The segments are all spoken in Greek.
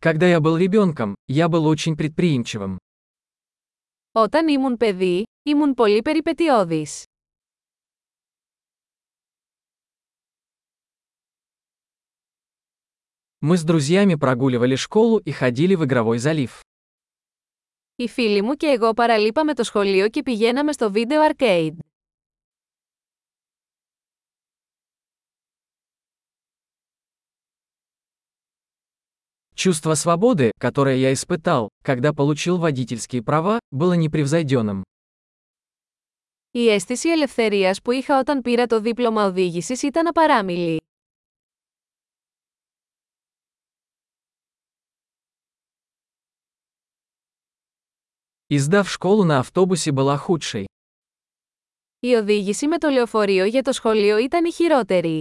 Когда я был ребенком, я был очень предприимчивым. Όταν ήμουν παιδί, ήμουν πολύ περιπετειώδης. Мы с друзьями прогуливали школу и ходили в игровой залив. Οι φίλοι μου και εγώ παραλείπαμε το σχολείο και πηγαίναμε στο βίντεο arcade. Чувство свободы, которое я испытал, когда получил водительские права, было непревзойденным. Η αίσθηση ελευθερίας που είχα όταν πήρα το δίπλωμα οδήγησης ήταν απαράμιλη. И сдав школу на автобусе была худшей. Η οδήγηση με το λεωφορείο για το σχολείο ήταν η χειρότερη.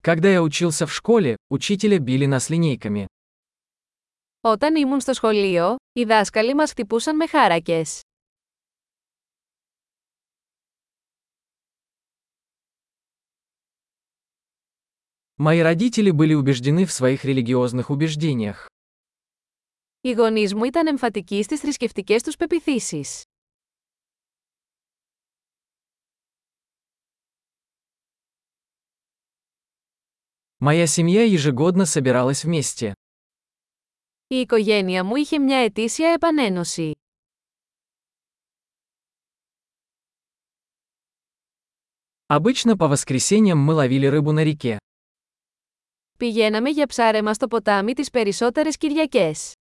Когда я учился в школе, учителя били нас линейками. Όταν ήμουν στο σχολείο, οι δάσκαλοι μας χτυπούσαν με χάρακες. Мои родители были убеждены в своих религиозных убеждениях. Οι γονείς μου ήταν εμφατικοί στις θρησκευτικές τους πεπιθήσεις. Моя семья ежегодно собиралась вместе. Η οικογένεια μου είχε μια ετήσια επανένωση. Обычно по воскресеньям мы ловили рыбу на реке. Πηγαίναμε για ψάρεμα στο ποτάμι τις περισσότερες Κυριακές.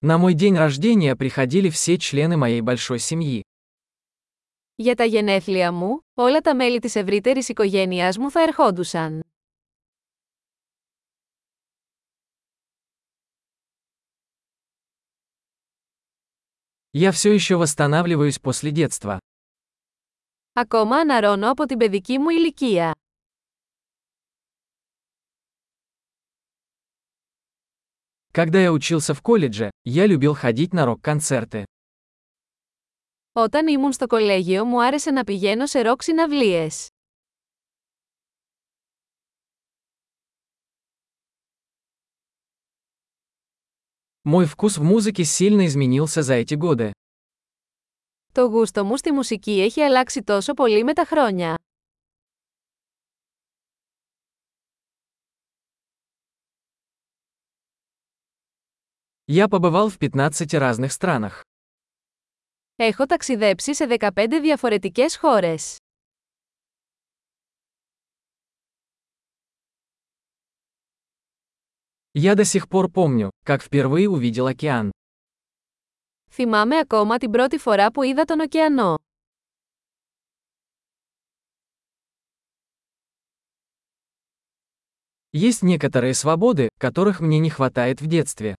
На мой день рождения приходили все члены моей большой семьи. Για τα γενέθλια μου, όλα τα μέλη της ευρύτερης οικογένειάς μου θα ερχόντουσαν. Я все еще восстанавливаюсь после детства. Ακόμα αναρώνω από την παιδική μου ηλικία. Когда я учился в колледже, я любил ходить на рок-концерты. Όταν ήμουν στο κολέγιο μου άρεσε να πηγαίνω σε ροκ συναυλίες. Мой вкус в музыке сильно изменился за эти годы. Το γούστο μου στη μουσική έχει αλλάξει τόσο πολύ με τα χρόνια. Я побывал в 15 разных странах. Έχω ταξιδέψει σε 15 διαφορετικές χώρες. Я до сих пор помню, как впервые увидел океан. Θυμάμαι ακόμα την πρώτη φορά που είδα τον ωκεανό. Есть некоторые свободы, которых мне не хватает в детстве.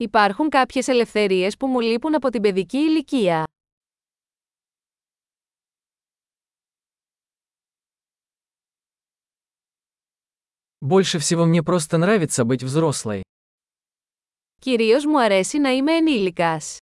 Υπάρχουν κάποιες ελευθερίες που μου λείπουν από την παιδική ηλικία. Больше всего мне просто нравится быть взрослой. Κυρίως μου αρέσει να είμαι ενήλικας.